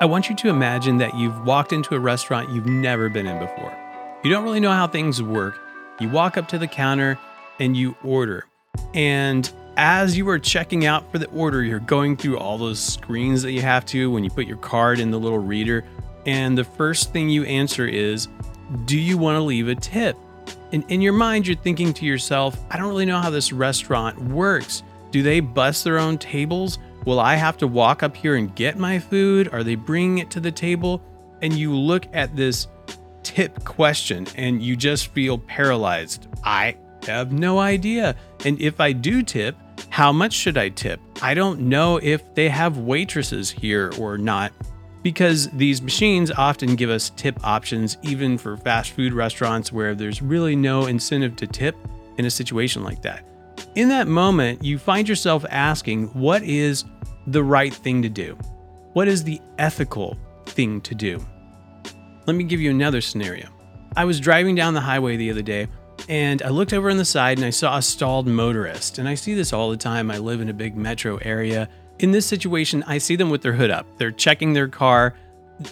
I want you to imagine that you've walked into a restaurant you've never been in before. You don't really know how things work. You walk up to the counter and you order. And as you are checking out for the order, you're going through all those screens that you have to when you put your card in the little reader. And the first thing you answer is, Do you want to leave a tip? And in your mind, you're thinking to yourself, I don't really know how this restaurant works. Do they bus their own tables? Will I have to walk up here and get my food? Are they bringing it to the table? And you look at this tip question and you just feel paralyzed. I have no idea. And if I do tip, how much should I tip? I don't know if they have waitresses here or not because these machines often give us tip options even for fast food restaurants where there's really no incentive to tip in a situation like that. In that moment, you find yourself asking, what is the right thing to do? What is the ethical thing to do? Let me give you another scenario. I was driving down the highway the other day and I looked over on the side and I saw a stalled motorist. And I see this all the time. I live in a big metro area. In this situation, I see them with their hood up. They're checking their car.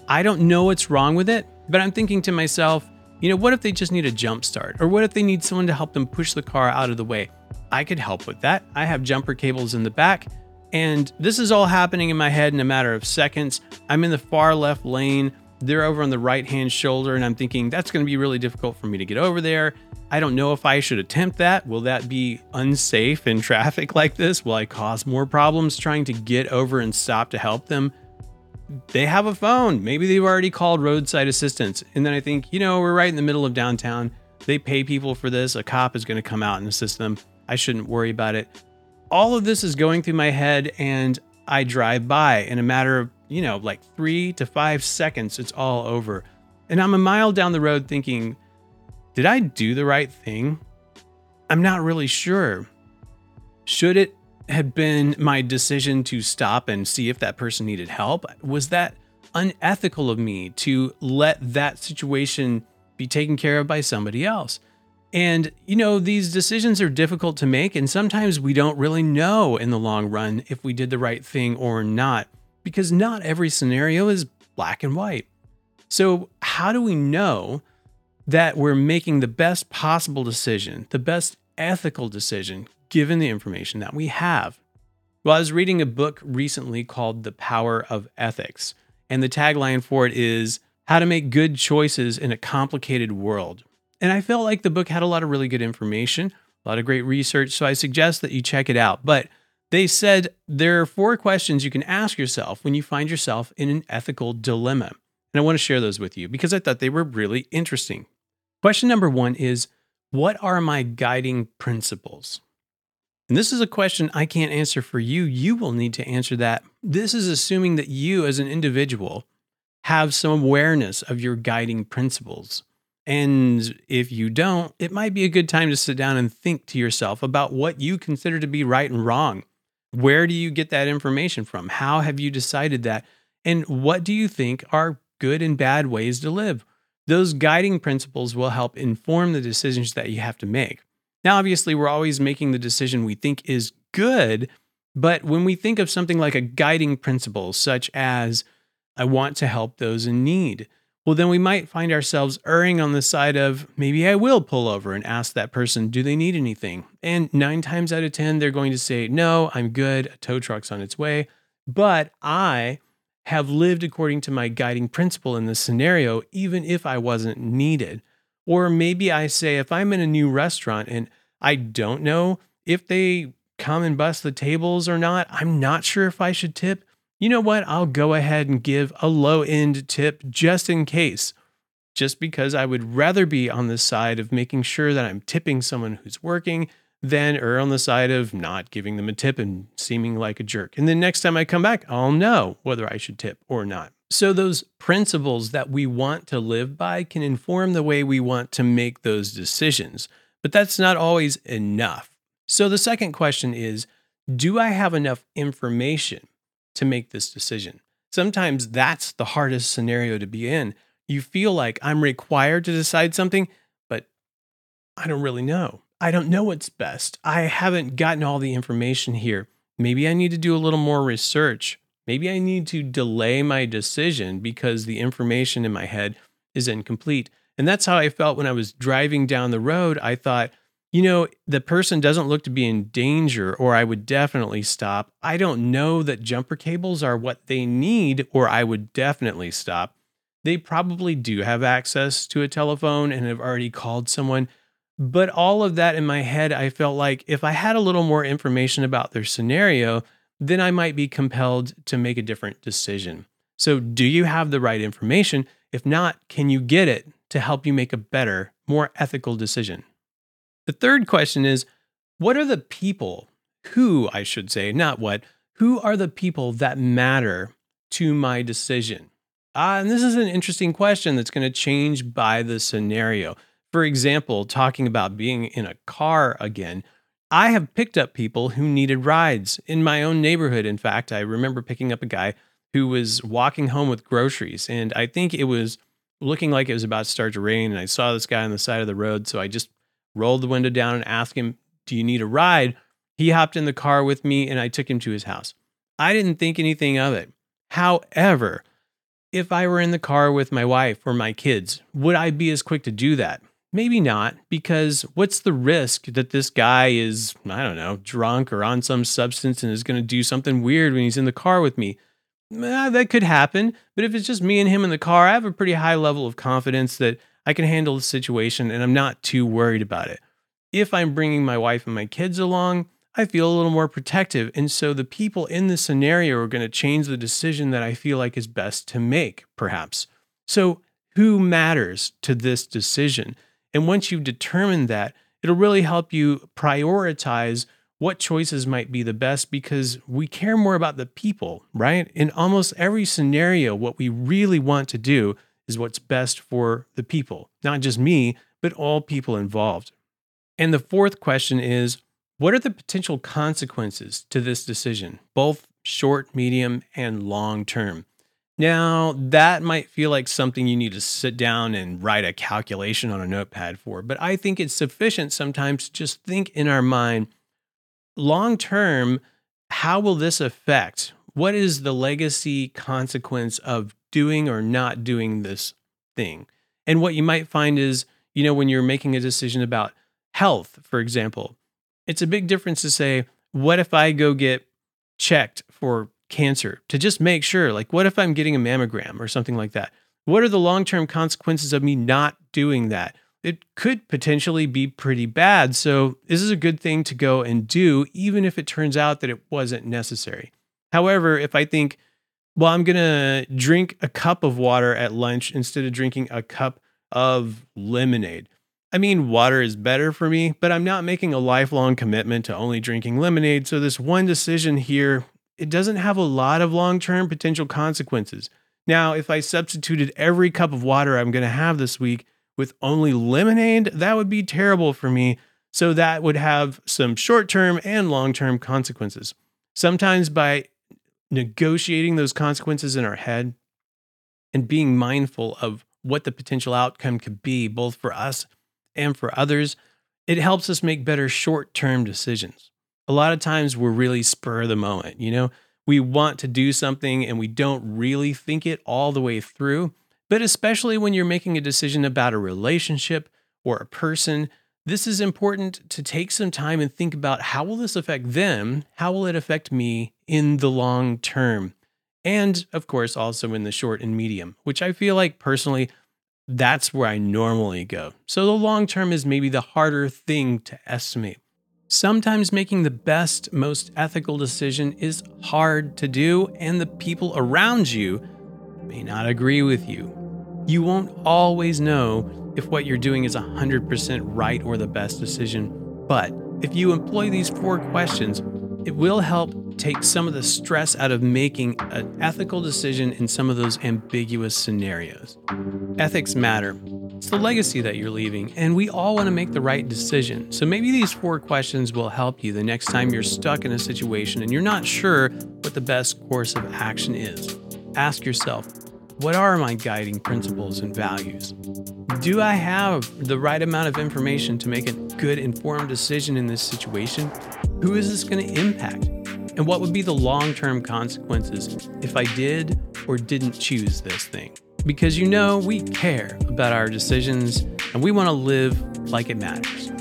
I don't know what's wrong with it, but I'm thinking to myself, you know, what if they just need a jump start? Or what if they need someone to help them push the car out of the way? I could help with that. I have jumper cables in the back. And this is all happening in my head in a matter of seconds. I'm in the far left lane. They're over on the right hand shoulder, and I'm thinking that's going to be really difficult for me to get over there. I don't know if I should attempt that. Will that be unsafe in traffic like this? Will I cause more problems trying to get over and stop to help them? They have a phone. Maybe they've already called roadside assistance. And then I think, you know, we're right in the middle of downtown. They pay people for this. A cop is going to come out and assist them. I shouldn't worry about it all of this is going through my head and I drive by in a matter of, you know, like three to five seconds, it's all over. And I'm a mile down the road thinking, did I do the right thing? I'm not really sure. Should it have been my decision to stop and see if that person needed help? Was that unethical of me to let that situation be taken care of by somebody else? And, you know, these decisions are difficult to make, and sometimes we don't really know in the long run if we did the right thing or not, because not every scenario is black and white. So, how do we know that we're making the best possible decision, the best ethical decision, given the information that we have? Well, I was reading a book recently called The Power of Ethics, and the tagline for it is How to Make Good Choices in a Complicated World. And I felt like the book had a lot of really good information, a lot of great research. So I suggest that you check it out. But they said there are four questions you can ask yourself when you find yourself in an ethical dilemma. And I want to share those with you because I thought they were really interesting. Question number one is What are my guiding principles? And this is a question I can't answer for you. You will need to answer that. This is assuming that you, as an individual, have some awareness of your guiding principles. And if you don't, it might be a good time to sit down and think to yourself about what you consider to be right and wrong. Where do you get that information from? How have you decided that? And what do you think are good and bad ways to live? Those guiding principles will help inform the decisions that you have to make. Now, obviously, we're always making the decision we think is good, but when we think of something like a guiding principle, such as, I want to help those in need, well, then we might find ourselves erring on the side of maybe I will pull over and ask that person, do they need anything? And nine times out of 10, they're going to say, no, I'm good. A tow truck's on its way. But I have lived according to my guiding principle in this scenario, even if I wasn't needed. Or maybe I say, if I'm in a new restaurant and I don't know if they come and bust the tables or not, I'm not sure if I should tip you know what? I'll go ahead and give a low end tip just in case, just because I would rather be on the side of making sure that I'm tipping someone who's working than err on the side of not giving them a tip and seeming like a jerk. And then next time I come back, I'll know whether I should tip or not. So, those principles that we want to live by can inform the way we want to make those decisions, but that's not always enough. So, the second question is Do I have enough information to make this decision. Sometimes that's the hardest scenario to be in. You feel like I'm required to decide something, but I don't really know. I don't know what's best. I haven't gotten all the information here. Maybe I need to do a little more research. Maybe I need to delay my decision because the information in my head is incomplete. And that's how I felt when I was driving down the road. I thought, you know, the person doesn't look to be in danger, or I would definitely stop. I don't know that jumper cables are what they need, or I would definitely stop. They probably do have access to a telephone and have already called someone. But all of that in my head, I felt like if I had a little more information about their scenario, then I might be compelled to make a different decision. So, do you have the right information? If not, can you get it to help you make a better, more ethical decision? The third question is what are the people, who I should say, not what, who are the people that matter to my decision? Uh, and this is an interesting question that's going to change by the scenario. For example, talking about being in a car again, I have picked up people who needed rides in my own neighborhood. In fact, I remember picking up a guy who was walking home with groceries, and I think it was looking like it was about to start to rain. And I saw this guy on the side of the road, so I just rolled the window down and asked him, Do you need a ride? He hopped in the car with me, and I took him to his house. I didn't think anything of it. However, if I were in the car with my wife or my kids, would I be as quick to do that? Maybe not, because what's the risk that this guy is, I don't know, drunk or on some substance and is going to do something weird when he's in the car with me? Eh, that could happen. But if it's just me and him in the car, I have a pretty high level of confidence that I can handle the situation and I'm not too worried about it. If I'm bringing my wife and my kids along, I feel a little more protective. And so the people in the scenario are going to change the decision that I feel like is best to make, perhaps. So, who matters to this decision? And once you've determined that, it'll really help you prioritize what choices might be the best because we care more about the people, right? In almost every scenario, what we really want to do is what's best for the people, not just me, but all people involved. And the fourth question is what are the potential consequences to this decision, both short, medium, and long term? Now, that might feel like something you need to sit down and write a calculation on a notepad for, but I think it's sufficient sometimes to just think in our mind long term, how will this affect? What is the legacy consequence of doing or not doing this thing? And what you might find is, you know, when you're making a decision about health, for example, it's a big difference to say, what if I go get checked for cancer? To just make sure like what if i'm getting a mammogram or something like that? What are the long-term consequences of me not doing that? It could potentially be pretty bad. So this is a good thing to go and do even if it turns out that it wasn't necessary. However if i think well i'm going to drink a cup of water at lunch instead of drinking a cup of lemonade I mean, water is better for me, but I'm not making a lifelong commitment to only drinking lemonade. So, this one decision here it doesn't have a lot of long term potential consequences. Now, if I substituted every cup of water I'm going to have this week with only lemonade, that would be terrible for me. So that would have some short term and long term consequences. Sometimes by negotiating those consequences in our head and being mindful of what the potential outcome could be, both for us and for others, it helps us make better short term decisions a lot of times we're really spur of the moment. You know, we want to do something and we don't really think it all the way through. But especially when you're making a decision about a relationship or a person, this is important to take some time and think about how will this affect them? How will it affect me in the long term? And of course, also in the short and medium, which I feel like personally, that's where I normally go. So the long term is maybe the harder thing to estimate. Sometimes making the best, most ethical decision is hard to do, and the people around you may not agree with you. You won't always know if what you're doing is 100% right or the best decision, but if you employ these four questions, it will help take some of the stress out of making an ethical decision in some of those ambiguous scenarios. Ethics matter, it's the legacy that you're leaving, and we all want to make the right decision. So maybe these four questions will help you the next time you're stuck in a situation and you're not sure what the best course of action is. Ask yourself, what are my guiding principles and values? Do I have the right amount of information to make a good informed decision in this situation? Who is this going to impact? And what would be the long term consequences if I did or didn't choose this thing? Because you know, we care about our decisions and we want to live like it matters.